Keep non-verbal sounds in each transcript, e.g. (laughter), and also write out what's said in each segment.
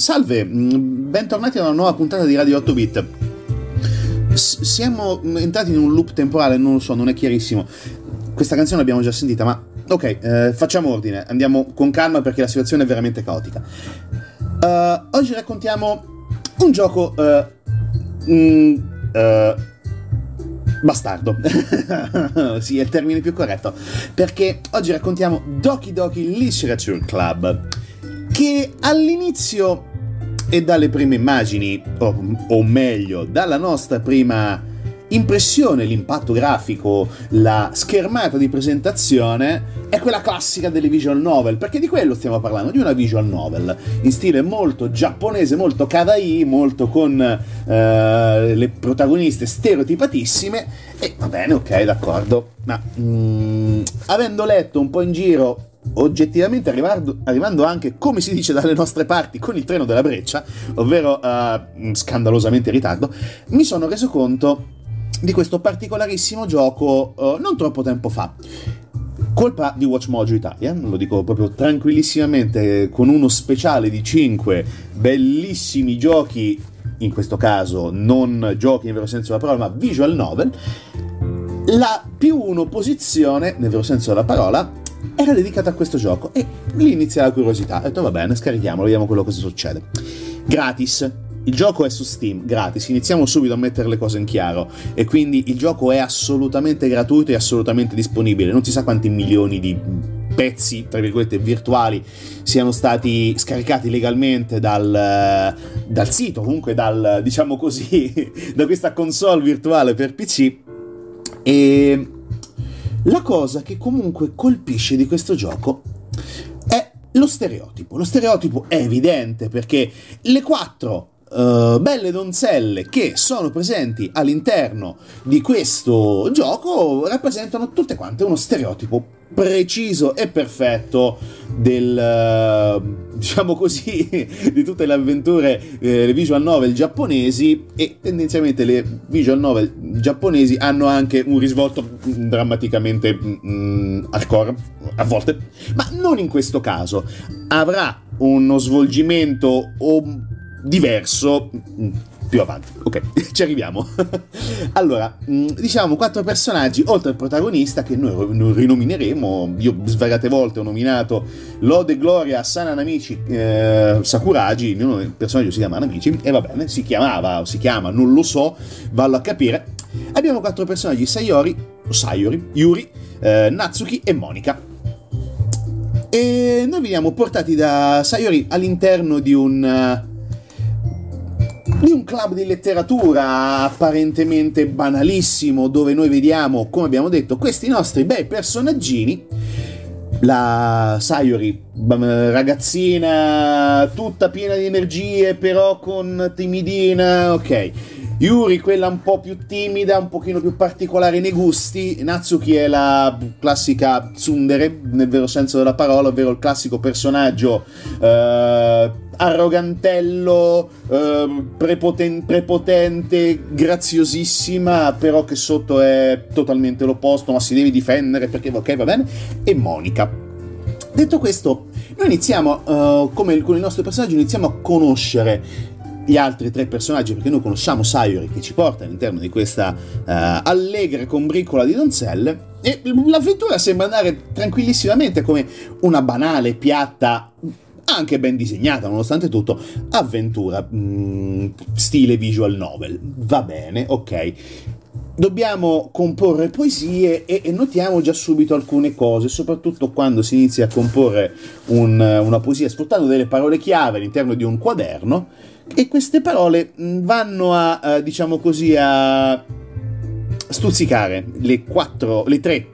Salve, mm, bentornati a una nuova puntata di Radio 8 Bit. Siamo entrati in un loop temporale, non lo so, non è chiarissimo. Questa canzone l'abbiamo già sentita, ma ok, eh, facciamo ordine, andiamo con calma perché la situazione è veramente caotica. Uh, oggi raccontiamo un gioco uh, mm, uh, bastardo. (laughs) sì, è il termine più corretto. Perché oggi raccontiamo Doki Doki Literature Club. Che all'inizio e dalle prime immagini, o, o meglio, dalla nostra prima impressione, l'impatto grafico, la schermata di presentazione è quella classica delle visual novel, perché di quello stiamo parlando, di una visual novel in stile molto giapponese, molto kawaii, molto con eh, le protagoniste stereotipatissime e va bene, ok, d'accordo, ma mm, avendo letto un po' in giro oggettivamente arrivando, arrivando, anche, come si dice dalle nostre parti, con il treno della breccia, ovvero uh, scandalosamente in ritardo, mi sono reso conto di questo particolarissimo gioco uh, non troppo tempo fa. Colpa di Watch Mojo Italia, lo dico proprio tranquillissimamente, con uno speciale di 5 bellissimi giochi, in questo caso non giochi nel vero senso della parola, ma visual novel, la più uno posizione, nel vero senso della parola, era dedicata a questo gioco e lì inizia la curiosità. Ho detto va bene, scarichiamolo, vediamo quello che succede. Gratis. Il gioco è su Steam, gratis, iniziamo subito a mettere le cose in chiaro e quindi il gioco è assolutamente gratuito e assolutamente disponibile, non si sa quanti milioni di pezzi, tra virgolette, virtuali siano stati scaricati legalmente dal, dal sito, comunque dal, diciamo così, (laughs) da questa console virtuale per PC e la cosa che comunque colpisce di questo gioco è lo stereotipo. Lo stereotipo è evidente perché le quattro Uh, belle donzelle che sono presenti all'interno di questo gioco rappresentano tutte quante uno stereotipo preciso e perfetto del diciamo così (laughs) di tutte le avventure eh, le visual novel giapponesi e tendenzialmente le visual novel giapponesi hanno anche un risvolto drammaticamente mm, hardcore a volte. Ma non in questo caso. Avrà uno svolgimento diverso più avanti. Ok, (laughs) ci arriviamo. (laughs) allora, mm, diciamo quattro personaggi, oltre al protagonista, che noi rinomineremo. Io svariate volte ho nominato Lode Gloria Sana Namichi eh, Sakuragi. Il personaggio si chiama Namichi, e va bene, si chiamava o si chiama, non lo so, vallo a capire. Abbiamo quattro personaggi: Sayori, Sayori, Yuri, eh, Natsuki e Monica. E noi veniamo portati da Sayori all'interno di un di un club di letteratura apparentemente banalissimo dove noi vediamo, come abbiamo detto, questi nostri bei personaggini. La Sayori, ragazzina tutta piena di energie, però con timidina, ok. Yuri, quella un po' più timida, un pochino più particolare nei gusti. Natsuki è la classica tsundere, nel vero senso della parola, ovvero il classico personaggio eh, arrogantello, eh, prepoten- prepotente, graziosissima, però che sotto è totalmente l'opposto, ma si deve difendere perché ok, va bene. E Monica. Detto questo, noi iniziamo, uh, come con i nostri personaggi, iniziamo a conoscere gli altri tre personaggi, perché noi conosciamo Sayori che ci porta all'interno di questa uh, allegra combricola di donzelle, e l'avventura sembra andare tranquillissimamente come una banale, piatta anche ben disegnata nonostante tutto, avventura, mh, mm, stile visual novel, va bene, ok. Dobbiamo comporre poesie e, e, notiamo già subito alcune cose, soprattutto quando si inizia a comporre un, una poesia sfruttando delle parole chiave all'interno di un quaderno e queste parole mm, vanno a, a diciamo così, a stuzzicare le quattro, le tre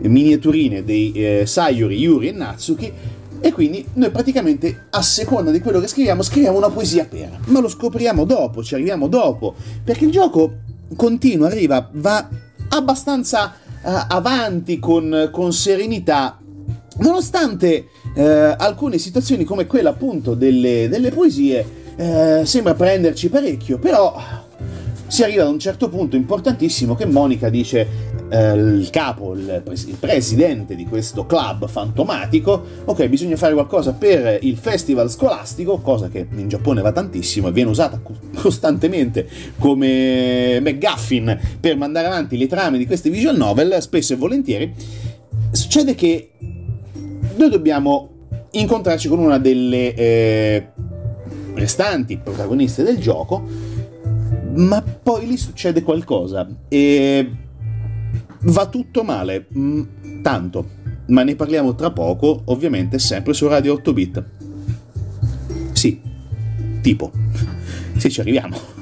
miniaturine dei eh, Sayuri, Yuri e Natsuki e quindi noi praticamente a seconda di quello che scriviamo scriviamo una poesia per, ma lo scopriamo dopo, ci arriviamo dopo, perché il gioco continua, arriva, va abbastanza uh, avanti con, con, serenità, nonostante uh, alcune situazioni come quella appunto delle, delle poesie uh, sembra prenderci parecchio, però si arriva ad un certo punto importantissimo che Monica dice eh, il capo, il, il, presidente di questo club fantomatico, ok, bisogna fare qualcosa per il festival scolastico, cosa che in Giappone va tantissimo e viene usata costantemente come McGuffin per mandare avanti le trame di queste visual novel, spesso e volentieri. Succede che noi dobbiamo incontrarci con una delle eh, restanti protagoniste del gioco, ma poi lì succede qualcosa e va tutto male, mm, tanto, ma ne parliamo tra poco, ovviamente sempre su Radio 8 bit. Sì, tipo, se ci arriviamo.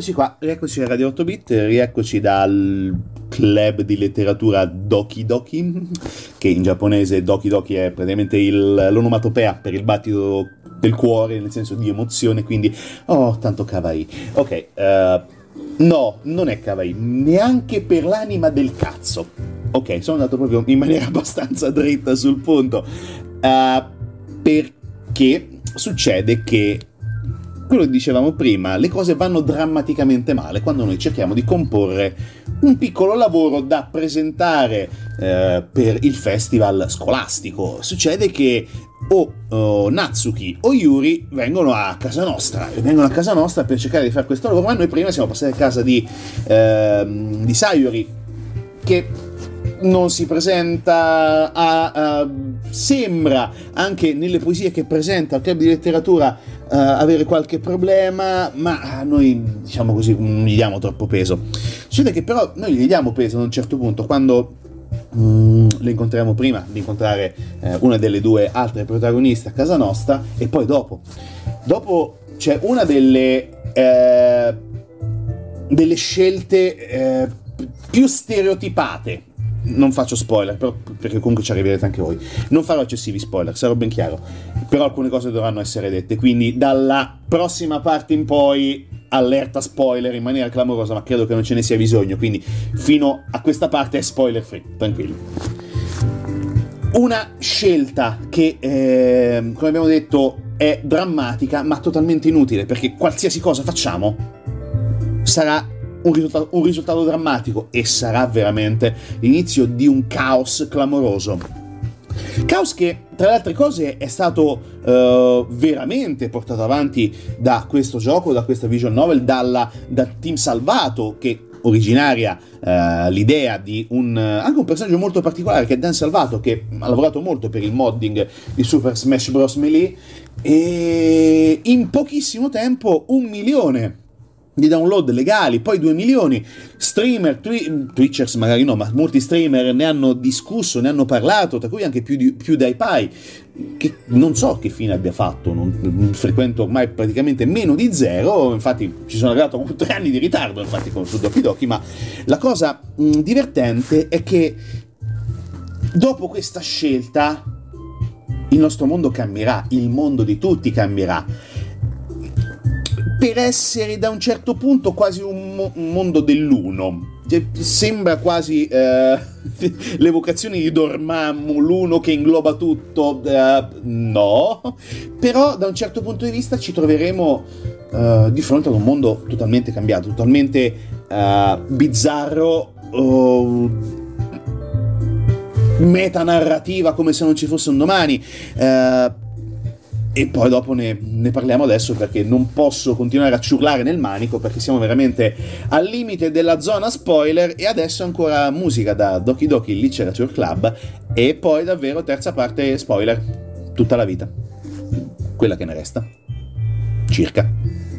Rieccoci qua, rieccoci a Radio 8 Bit, rieccoci dal club di letteratura Doki Doki, che in giapponese Doki Doki è praticamente il, l'onomatopea per il battito del cuore, nel senso di emozione, quindi oh, tanto kawaii. Ok, uh, no, non è kawaii, neanche per l'anima del cazzo. Ok, sono andato proprio in maniera (laughs) abbastanza dritta sul punto. Uh, perché succede che quello che dicevamo prima, le cose vanno drammaticamente male quando noi cerchiamo di comporre un piccolo lavoro da presentare eh, per il festival scolastico. Succede che o oh, Natsuki o Yuri vengono a casa nostra, vengono a casa nostra per cercare di fare questo lavoro, ma noi prima siamo passati a casa di, eh, di Sayori, che non si presenta a, a, sembra anche nelle poesie che presenta al club di letteratura uh, avere qualche problema ma noi diciamo così non gli diamo troppo peso succede che però noi gli diamo peso a un certo punto quando mm, le incontriamo prima di incontrare eh, una delle due altre protagoniste a casa nostra e poi dopo dopo c'è una delle eh, delle scelte eh, più stereotipate non faccio spoiler, però, perché comunque ci arriverete anche voi. Non farò eccessivi spoiler, sarò ben chiaro. Però alcune cose dovranno essere dette. Quindi dalla prossima parte in poi allerta spoiler in maniera clamorosa, ma credo che non ce ne sia bisogno. Quindi fino a questa parte è spoiler free, tranquilli. Una scelta che, eh, come abbiamo detto, è drammatica, ma totalmente inutile, perché qualsiasi cosa facciamo sarà un risultato, un risultato drammatico e sarà veramente l'inizio di un caos clamoroso. Caos che, tra le altre cose, è stato uh, veramente portato avanti da questo gioco, da questa visual novel, dalla, da Team Salvato, che originaria uh, l'idea di un, uh, anche un personaggio molto particolare che è Dan Salvato, che ha lavorato molto per il modding di Super Smash Bros. Melee, e in pochissimo tempo un milione di download legali, poi 2 milioni, streamer, twi- Twitchers magari no, ma molti streamer ne hanno discusso, ne hanno parlato, tra cui anche più, di, più dai Pai, che non so che fine abbia fatto, non, frequento ormai praticamente meno di zero, infatti ci sono arrivato con tre anni di ritardo, infatti con su Doki Doki, ma la cosa mh, divertente è che dopo questa scelta il nostro mondo cambierà, il mondo di tutti cambierà per essere da un certo punto quasi un, mo- un mondo dell'uno. Cioè, sembra quasi eh, (laughs) l'evocazione di Dormammu, l'uno che ingloba tutto. Eh, no, però da un certo punto di vista ci troveremo eh, di fronte ad un mondo totalmente cambiato, totalmente eh, bizzarro. Oh, metanarrativa come se non ci fosse un domani. Uh, e poi dopo ne, ne, parliamo adesso perché non posso continuare a ciurlare nel manico perché siamo veramente al limite della zona spoiler e adesso ancora musica da Doki Doki Literature Club e poi davvero terza parte spoiler tutta la vita. Quella che ne resta circa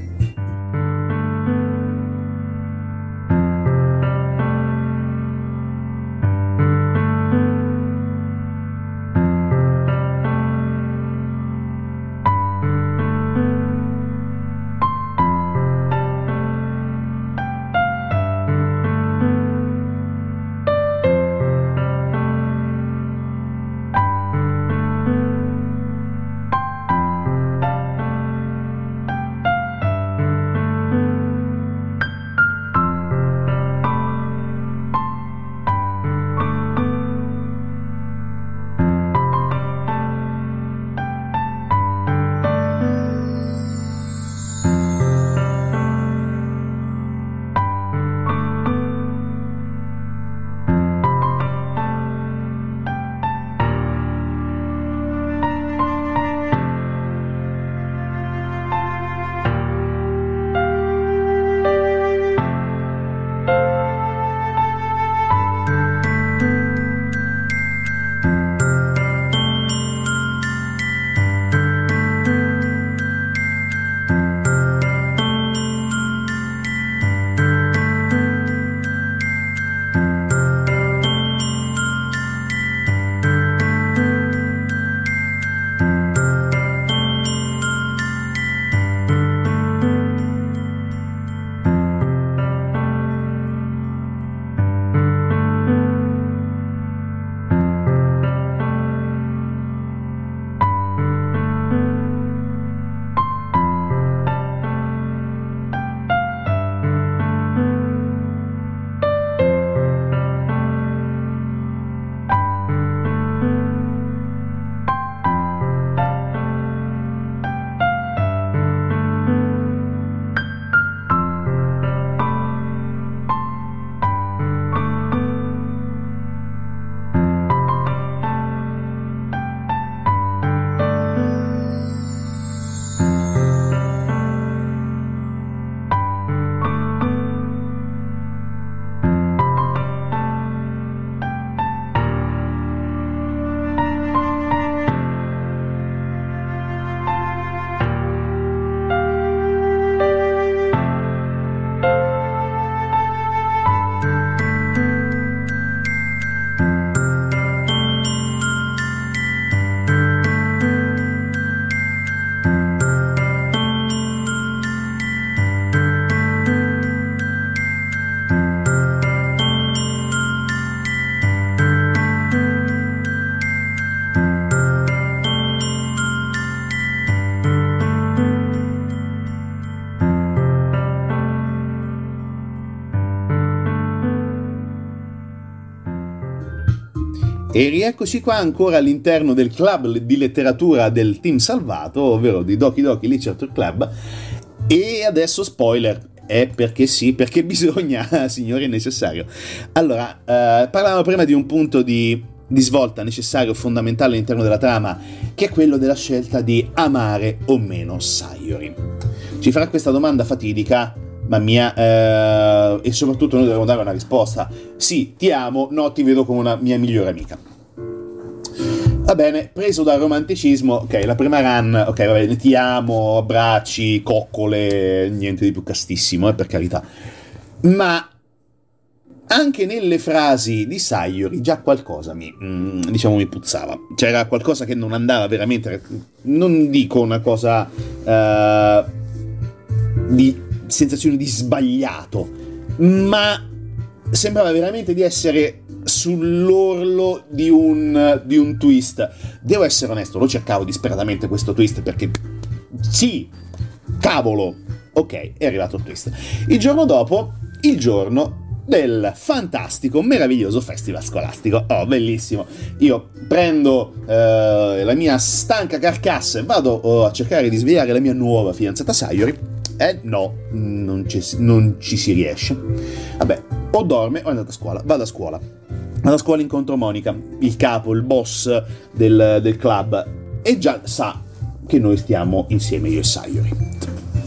E rieccoci qua ancora all'interno del club di letteratura del team salvato, ovvero di Doki Doki Literature Club. E adesso spoiler, è perché sì, perché (laughs) bisogna, signori, è necessario. Allora, eh, parlavamo prima di un punto di, di svolta necessario, fondamentale all'interno della trama, che è quello della scelta di amare o meno Sayori. Ci farà questa domanda fatidica, ma mia, eh, e soprattutto noi dobbiamo dare una risposta. Sì, ti amo, no, ti vedo come una mia migliore amica. Va bene, preso dal romanticismo, ok, la prima run, ok, va bene, ti amo, abbracci, coccole, niente di più castissimo, eh, per carità. Ma anche nelle frasi di Sayori già qualcosa mi, mm, diciamo, mi puzzava. C'era qualcosa che non andava veramente, non dico una cosa uh, di sensazione di sbagliato, ma sembrava veramente di essere sull'orlo di un, di un twist. Devo essere onesto, lo cercavo disperatamente questo twist perché sì, cavolo, ok, è arrivato il twist. Il giorno dopo, il giorno del fantastico, meraviglioso festival scolastico. Oh, bellissimo. Io prendo eh, la mia stanca carcassa e vado oh, a cercare di svegliare la mia nuova fidanzata Sayori eh no, non ci, non ci si riesce. Vabbè, o dorme o è andata a scuola. Vado a scuola. Vado a scuola incontro Monica, il capo, il boss del, del club, e già sa che noi stiamo insieme io e Sayori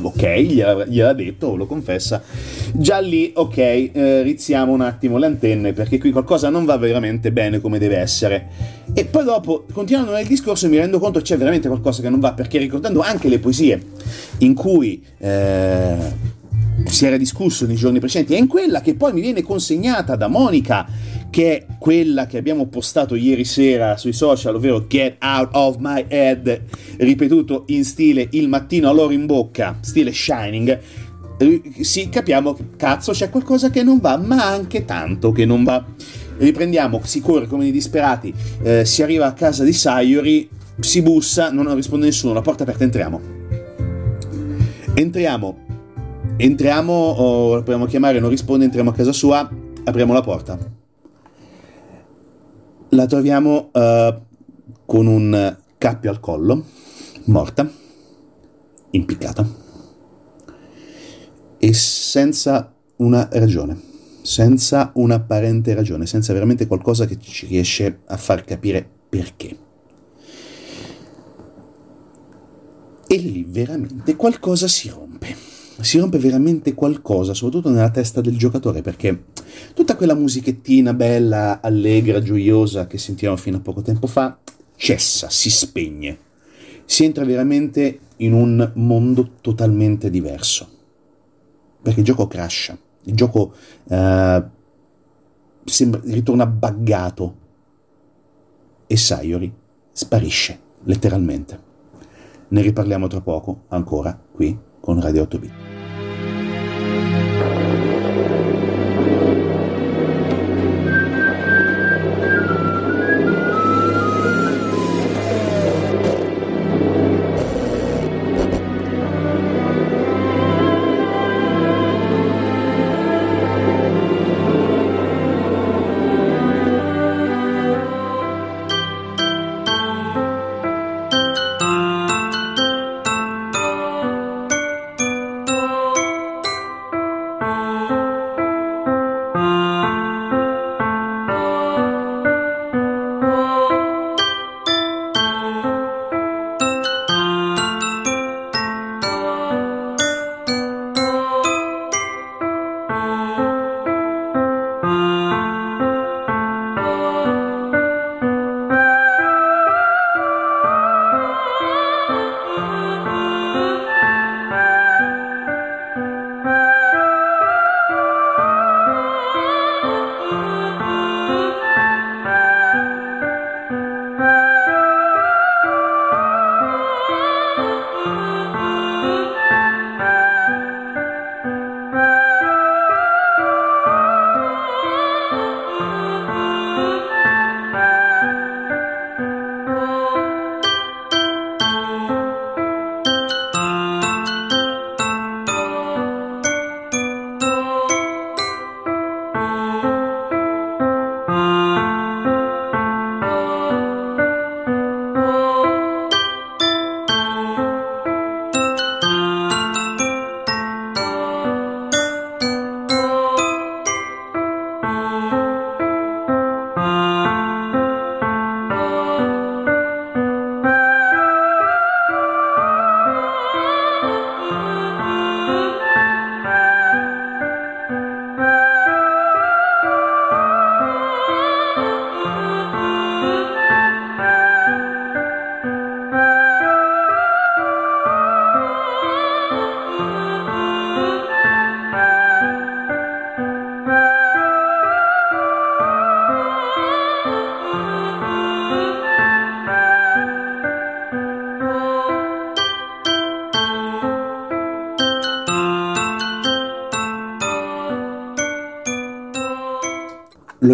ok, gliel'ha, gliel'ha detto, lo confessa. Già lì, ok, eh, rizziamo un attimo le antenne perché qui qualcosa non va veramente bene come deve essere. E poi dopo, continuando nel discorso, mi rendo conto che c'è veramente qualcosa che non va perché ricordando anche le poesie in cui... Eh, si era discusso nei giorni precedenti, è in quella che poi mi viene consegnata da Monica, che è quella che abbiamo postato ieri sera sui social, ovvero Get Out of My Head, ripetuto in stile il mattino all'oro in bocca, stile Shining. Sì, capiamo cazzo c'è qualcosa che non va, ma anche tanto che non va. Riprendiamo, si corre come dei disperati, eh, si arriva a casa di Sayori, si bussa, non risponde nessuno, la porta aperta, entriamo. Entriamo, entriamo, o proviamo a chiamare, non risponde, entriamo a casa sua, apriamo la porta. La troviamo uh, con un cappio al collo, morta, impiccata, e senza una ragione, senza un'apparente ragione, senza veramente qualcosa che ci riesce a far capire perché. E lì veramente qualcosa si rompe si rompe veramente qualcosa, soprattutto nella testa del giocatore, perché tutta quella musichettina bella, allegra, gioiosa che sentivamo fino a poco tempo fa cessa, si spegne. Si entra veramente in un mondo totalmente diverso. Perché il gioco crasha, il gioco uh, sembra, ritorna buggato e Sayori sparisce, letteralmente. Ne riparliamo tra poco, ancora, qui con Radio 8 Bit.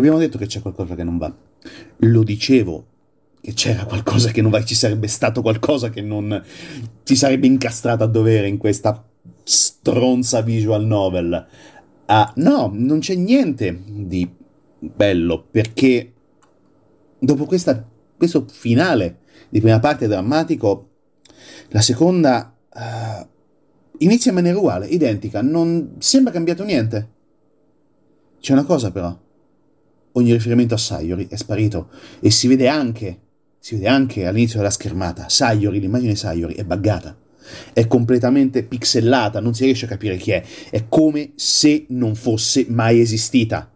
Abbiamo detto che c'è qualcosa che non va. Lo dicevo che c'era qualcosa che non va, ci sarebbe stato qualcosa che non ti sarebbe incastrato a dovere in questa stronza visual novel. Ah, no, non c'è niente di bello perché dopo questa, questo finale di prima parte drammatico, la seconda uh, inizia in maniera uguale, identica, non sembra cambiato niente. C'è una cosa però, ogni riferimento a Sayori è sparito e si vede anche, si vede anche all'inizio della schermata, Sayori, l'immagine Sayori è buggata è completamente pixellata, non si riesce a capire chi è, è come se non fosse mai esistita.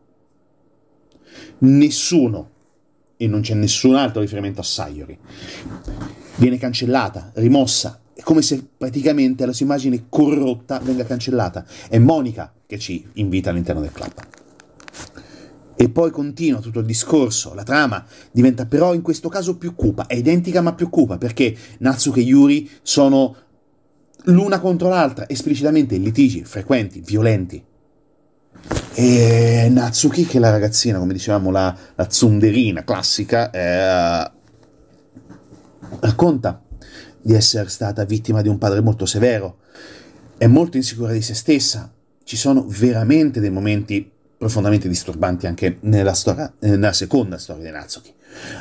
Nessuno, e non c'è nessun altro riferimento a Sayori, viene cancellata, rimossa, è come se praticamente la sua immagine corrotta venga cancellata. È Monica che ci invita all'interno del club. E poi continua tutto il discorso, la trama diventa però in questo caso più cupa, è identica ma più cupa perché Natsuke e Yuri sono l'una contro l'altra, esplicitamente litigi frequenti, violenti. E Natsuki, che è la ragazzina, come dicevamo, la, la zunderina classica, eh, racconta di essere stata vittima di un padre molto severo, è molto insicura di se stessa, ci sono veramente dei momenti profondamente disturbanti anche nella, storia, nella seconda storia di Natsuki.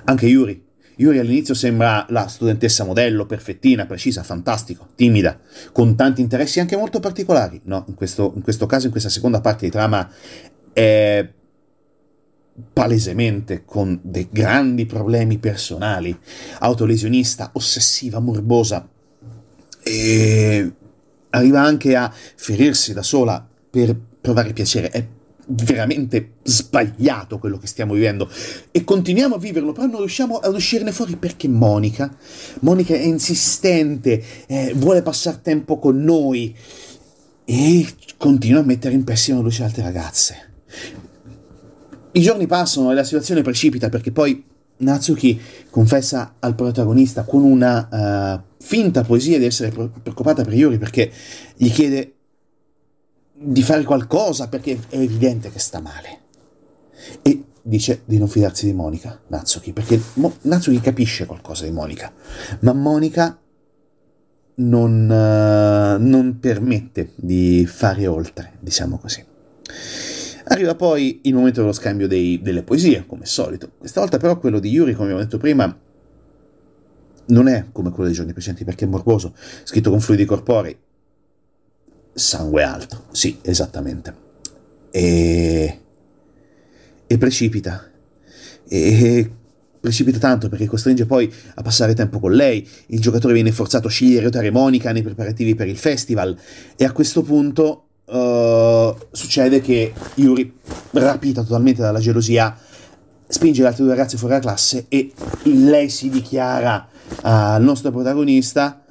Anche Yuri Yuri all'inizio sembra la studentessa modello, perfettina, precisa, fantastico, timida, con tanti interessi anche molto particolari. No, in questo, in questo caso, in questa seconda parte di trama, è palesemente con dei grandi problemi personali, autolesionista, ossessiva, morbosa, e arriva anche a ferirsi da sola per provare piacere. È veramente sbagliato quello che stiamo vivendo e continuiamo a viverlo, però non riusciamo ad uscirne fuori perché Monica, Monica è insistente, eh, vuole passare tempo con noi e continua a mettere in pessima luce altre ragazze. I giorni passano e la situazione precipita perché poi Natsuki confessa al protagonista con una uh, finta poesia di essere preoccupata per Yuri perché gli chiede di fare qualcosa perché è evidente che sta male. E dice di non fidarsi di Monica, Natsuki, perché Mo- Natsuki capisce qualcosa di Monica, ma Monica non, uh, non permette di fare oltre, diciamo così. Arriva poi il momento dello scambio dei, delle poesie, come solito. Questa volta però quello di Yuri, come abbiamo detto prima, non è come quello dei giorni precedenti perché è morboso, scritto con fluidi corporei, sangue alto, sì, esattamente. E, e precipita. E precipita tanto perché costringe poi a passare tempo con lei. Il giocatore viene forzato a scegliere ruotare Monica nei preparativi per il festival. E a questo punto uh, succede che Yuri, rapita totalmente dalla gelosia, spinge le altre due ragazze fuori dalla classe e lei si dichiara al nostro protagonista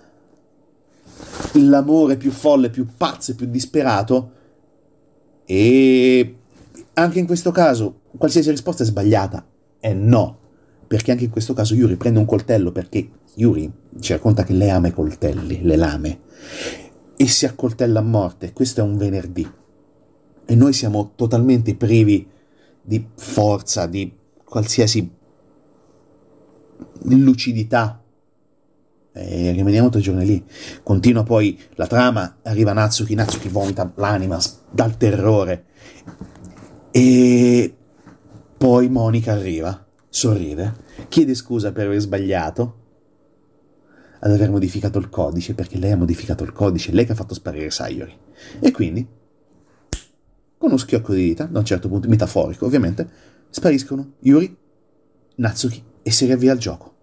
l'amore più folle, più pazzo e più disperato. E anche in questo caso, qualsiasi risposta è sbagliata. È no. Perché anche in questo caso Yuri prende un coltello perché Yuri ci racconta che lei ama i coltelli, le lame, e si accoltella a morte. Questo è un venerdì. E noi siamo totalmente privi di forza, di qualsiasi lucidità e rimaniamo tre giorni lì. Continua poi la trama, arriva Natsuki, Natsuki vomita l'anima dal terrore. E poi Monica arriva, sorride, chiede scusa per aver sbagliato, ad aver modificato il codice, perché lei ha modificato il codice, lei che ha fatto sparire Sayori. E quindi, con uno schiocco di dita, da un certo punto, metaforico ovviamente, spariscono Yuri, Natsuki e si riavvia il gioco.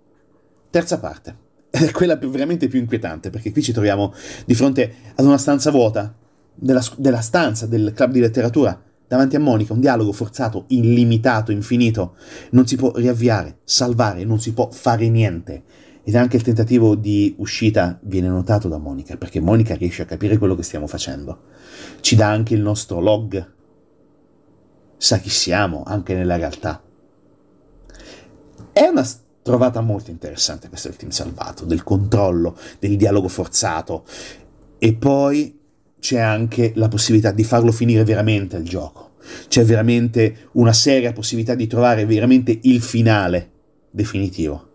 Terza parte è (laughs) quella veramente più inquietante, perché qui ci troviamo di fronte ad una stanza vuota, della, della stanza del club di letteratura, davanti a Monica, un dialogo forzato, illimitato, infinito, non si può riavviare, salvare, non si può fare niente. Ed anche il tentativo di uscita viene notato da Monica, perché Monica riesce a capire quello che stiamo facendo. Ci dà anche il nostro log, sa chi siamo, anche nella realtà. È una storia trovata molto interessante questo del team salvato, del controllo, del dialogo forzato e poi c'è anche la possibilità di farlo finire veramente il gioco. c'è veramente una seria possibilità di trovare veramente il finale definitivo.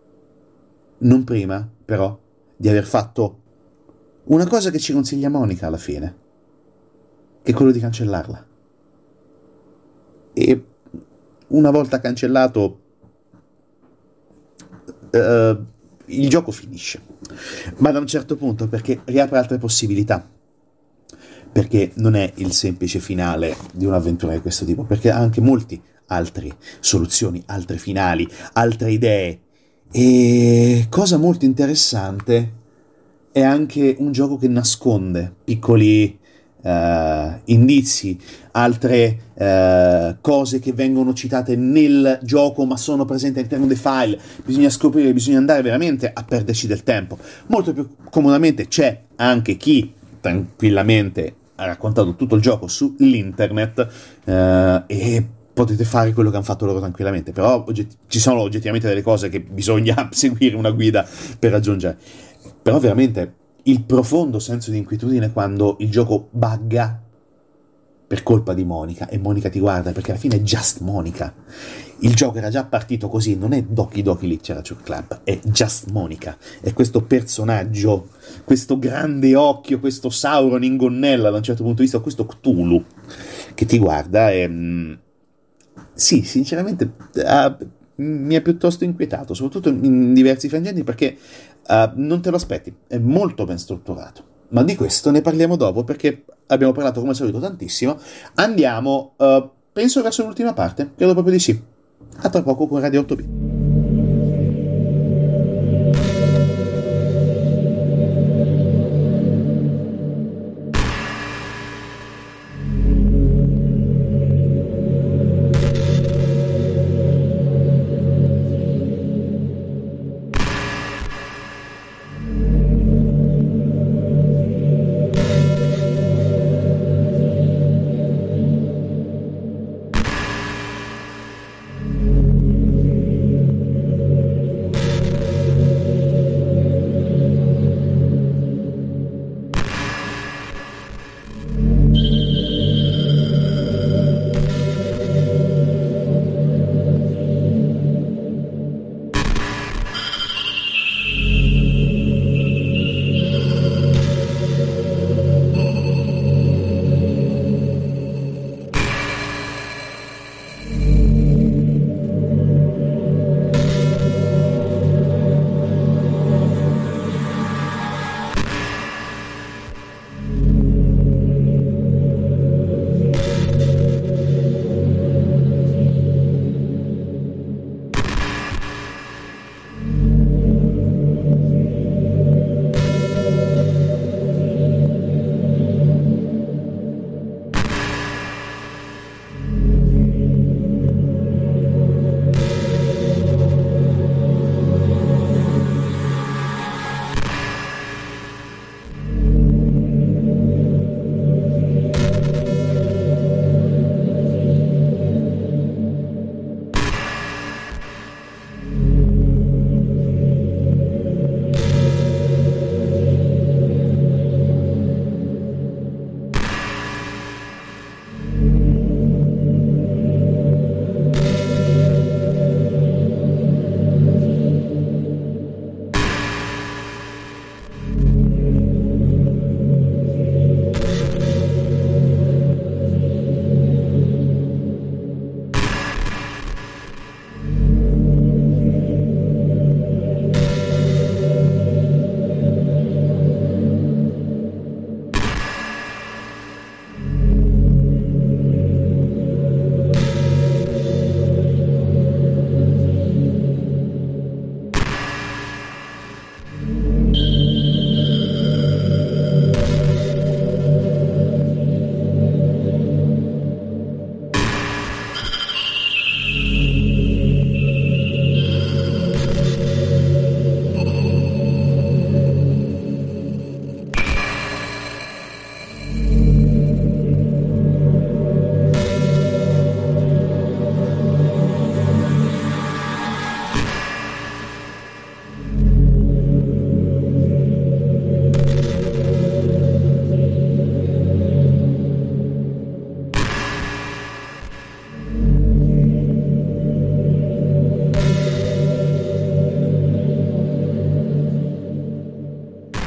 Non prima, però, di aver fatto una cosa che ci consiglia Monica alla fine, che è quello di cancellarla. E una volta cancellato, uh, il gioco finisce. Ma da un certo punto, perché riapre altre possibilità. Perché non è il semplice finale di un'avventura di questo tipo, perché ha anche molte altre soluzioni, altre finali, altre idee. E cosa molto interessante è anche un gioco che nasconde piccoli uh, indizi, altre uh, cose che vengono citate nel gioco ma sono presenti all'interno dei file. Bisogna scoprire, bisogna andare veramente a perderci del tempo. Molto più comodamente c'è anche chi tranquillamente ha raccontato tutto il gioco sull'internet uh, e potete fare quello che hanno fatto loro tranquillamente, però ogget- ci sono oggettivamente delle cose che bisogna (laughs) seguire una guida per raggiungere. Però veramente il profondo senso di inquietudine quando il gioco bugga per colpa di Monica e Monica ti guarda perché alla fine è just Monica. Il gioco era già partito così, non è Doki Doki Literature Club, è just Monica. È questo personaggio, questo grande occhio, questo Sauron in gonnella da un certo punto di vista, questo Cthulhu che ti guarda e... Mm, sì, sinceramente uh, mi ha piuttosto inquietato, soprattutto in diversi frangenti perché uh, non te lo aspetti, è molto ben strutturato. Ma di questo ne parliamo dopo perché abbiamo parlato come al solito tantissimo. Andiamo, uh, penso verso l'ultima parte, credo proprio di sì. A tra poco con Radio 8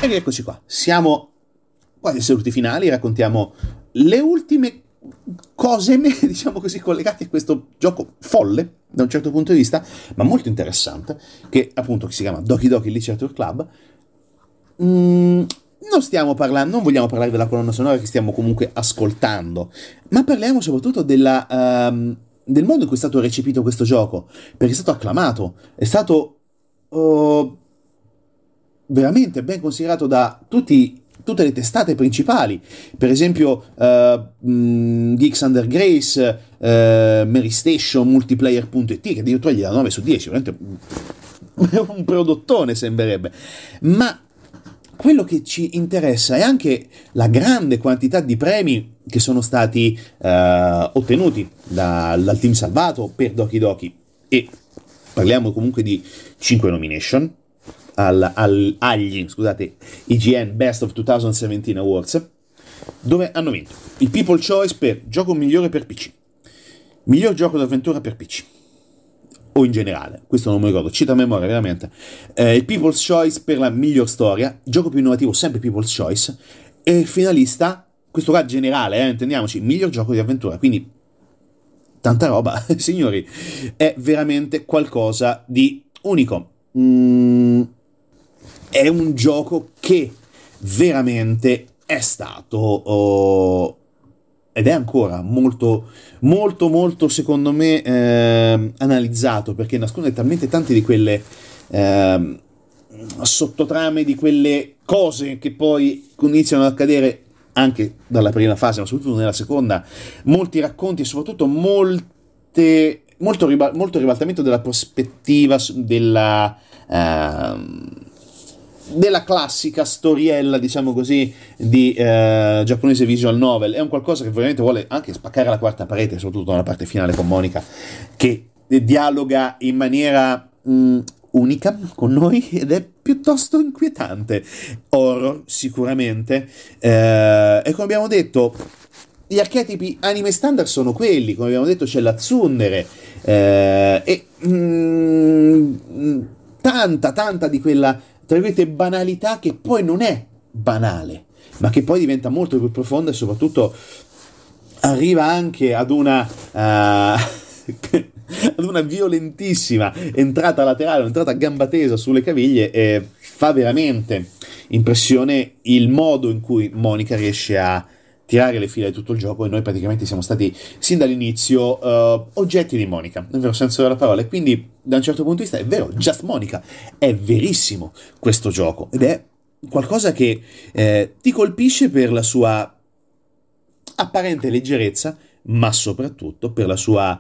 E eccoci qua, siamo quasi saluti finali, raccontiamo le ultime cose, (laughs) diciamo così, collegate a questo gioco folle da un certo punto di vista, ma molto interessante, che appunto si chiama Doki Doki Literature Club. Mm, non stiamo parlando, non vogliamo parlare della colonna sonora che stiamo comunque ascoltando, ma parliamo soprattutto della, um, del modo in cui è stato recepito questo gioco, perché è stato acclamato, è stato uh, veramente ben considerato da tutti tutte le testate principali, per esempio uh, Geeks Under Grace, uh, Mary Station, Multiplayer.it, che addirittura gli dà 9 su 10, veramente (laughs) un prodottone sembrerebbe, ma quello che ci interessa è anche la grande quantità di premi che sono stati uh, ottenuti da, dal team salvato per Doki Doki. E parliamo comunque di 5 nomination al, al, agli scusate, IGN Best of 2017 Awards dove hanno vinto il People Choice per gioco migliore per PC miglior gioco d'avventura per PC o in generale, questo non mi ricordo, cita a memoria veramente, eh, il People's Choice per la miglior storia, gioco più innovativo sempre People's Choice, e finalista, questo qua generale, eh, intendiamoci, miglior gioco di avventura, quindi tanta roba, (laughs) signori, è veramente qualcosa di unico. Mm, è un gioco che veramente è stato oh, ed è ancora molto, molto, molto, secondo me, eh, analizzato perché nasconde talmente tante di quelle eh, sottotrame, di quelle cose che poi iniziano ad accadere anche dalla prima fase, ma soprattutto nella seconda, molti racconti e soprattutto molte, molto, riba- molto ribaltamento della prospettiva della... Uh, della classica storiella, diciamo così, di eh, giapponese visual novel. È un qualcosa che veramente vuole anche spaccare la quarta parete, soprattutto nella parte finale con Monica, che dialoga in maniera mh, mm, unica con noi ed è piuttosto inquietante. Horror, sicuramente. Eh, e come abbiamo detto, gli archetipi anime standard sono quelli, come abbiamo detto c'è la Tsundere eh, e mm, tanta, tanta di quella tra virgolette, banalità che poi non è banale, ma che poi diventa molto più profonda e soprattutto arriva anche ad una... Uh, (laughs) ad una violentissima entrata laterale, un'entrata a gamba tesa sulle caviglie e fa veramente impressione il modo in cui Monica riesce a tirare le fila di tutto il gioco e noi praticamente siamo stati sin dall'inizio uh, oggetti di Monica, nel vero senso della parola. E quindi da un certo punto di vista è vero, Just Monica, è verissimo questo gioco ed è qualcosa che eh, ti colpisce per la sua apparente leggerezza, ma soprattutto per la sua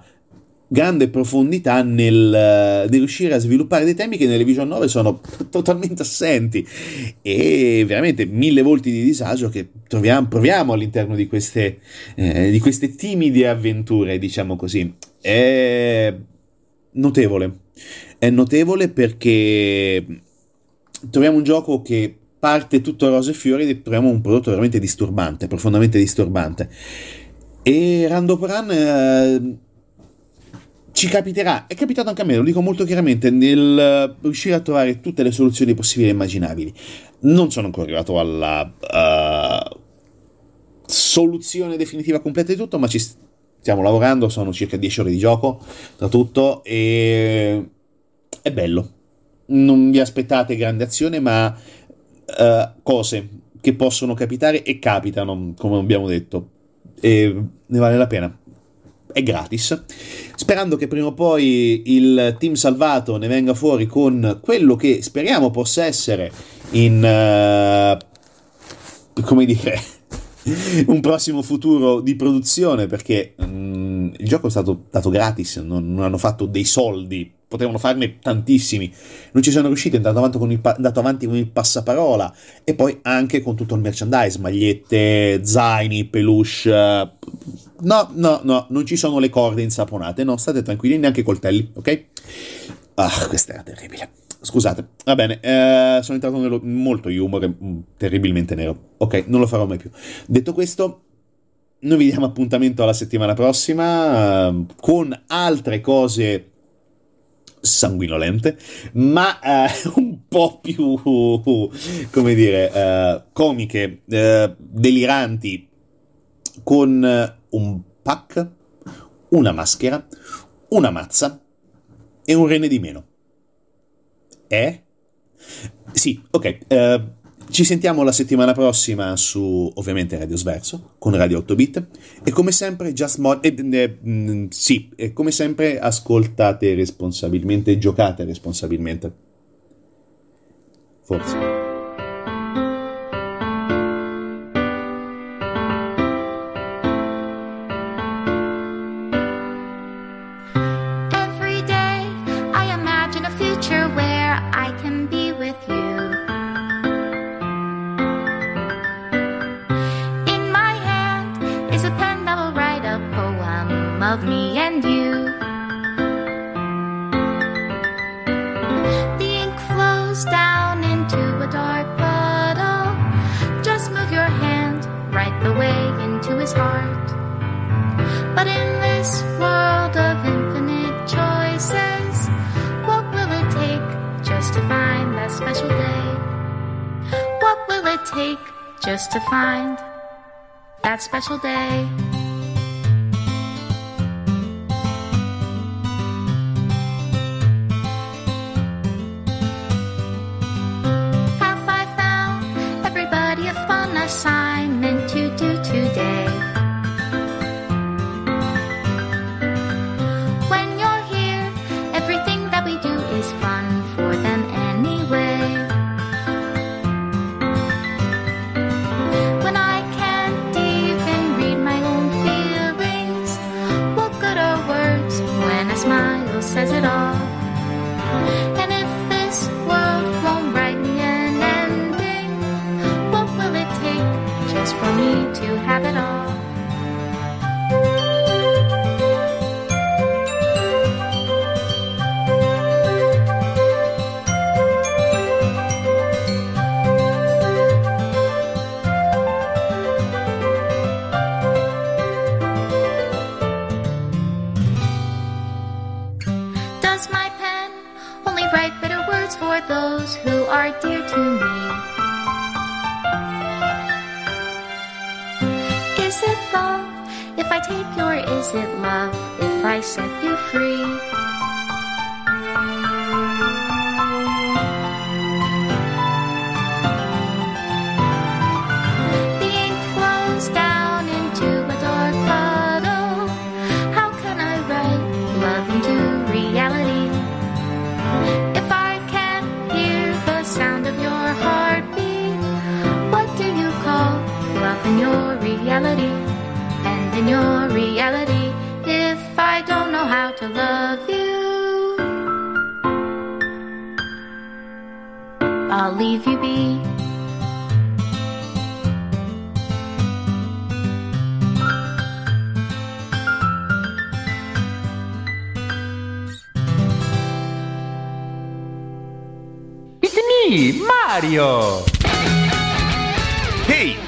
grande profondità nel, nel, riuscire a sviluppare dei temi che nelle Vision 9 sono (laughs) totalmente assenti e veramente mille volti di disagio che troviamo, proviamo all'interno di queste, eh, di queste timide avventure, diciamo così. È notevole, è notevole perché troviamo un gioco che parte tutto rose e fiori e troviamo un prodotto veramente disturbante, profondamente disturbante. E Rando Run... Eh, ci capiterà, è capitato anche a me, lo dico molto chiaramente, nel eh, riuscire a trovare tutte le soluzioni possibili e immaginabili. Non sono ancora arrivato alla uh, soluzione definitiva completa di tutto, ma ci stiamo lavorando, sono circa 10 ore di gioco tra tutto e è bello. Non vi aspettate grande azione, ma uh, cose che possono capitare e capitano, come abbiamo detto, e ne vale la pena è gratis, sperando che prima o poi il team salvato ne venga fuori con quello che speriamo possa essere in... Uh, come dire (laughs) un prossimo futuro di produzione perché um, il gioco è stato dato gratis, non, non, hanno fatto dei soldi, potevano farne tantissimi, non ci sono riusciti, è andato avanti con il, andato avanti con il passaparola e poi anche con tutto il merchandise, magliette, zaini, peluche. No, no, no, non ci sono le corde insaponate, no, state tranquilli, neanche coltelli, ok? Ah, questa era terribile. Scusate, va bene, eh, sono entrato nello, molto humor, mm, terribilmente nero. Ok, non lo farò mai più. Detto questo, noi vi diamo appuntamento alla settimana prossima eh, con altre cose sanguinolente, ma eh, (laughs) un po' più, come dire, eh, comiche, eh, deliranti, con un pack, una maschera, una mazza e un rene di meno. Eh? Sì, ok. Ci sentiamo la settimana prossima su ovviamente Radio Sverso con Radio 8 bit e come sempre Just Mod eh, eh, mm, sì, e come sempre ascoltate responsabilmente e giocate responsabilmente. Forse. take just to find that special day. is it love? If I take your is it love? If I set you free? to love you. I'll leave you be. It's me, Mario!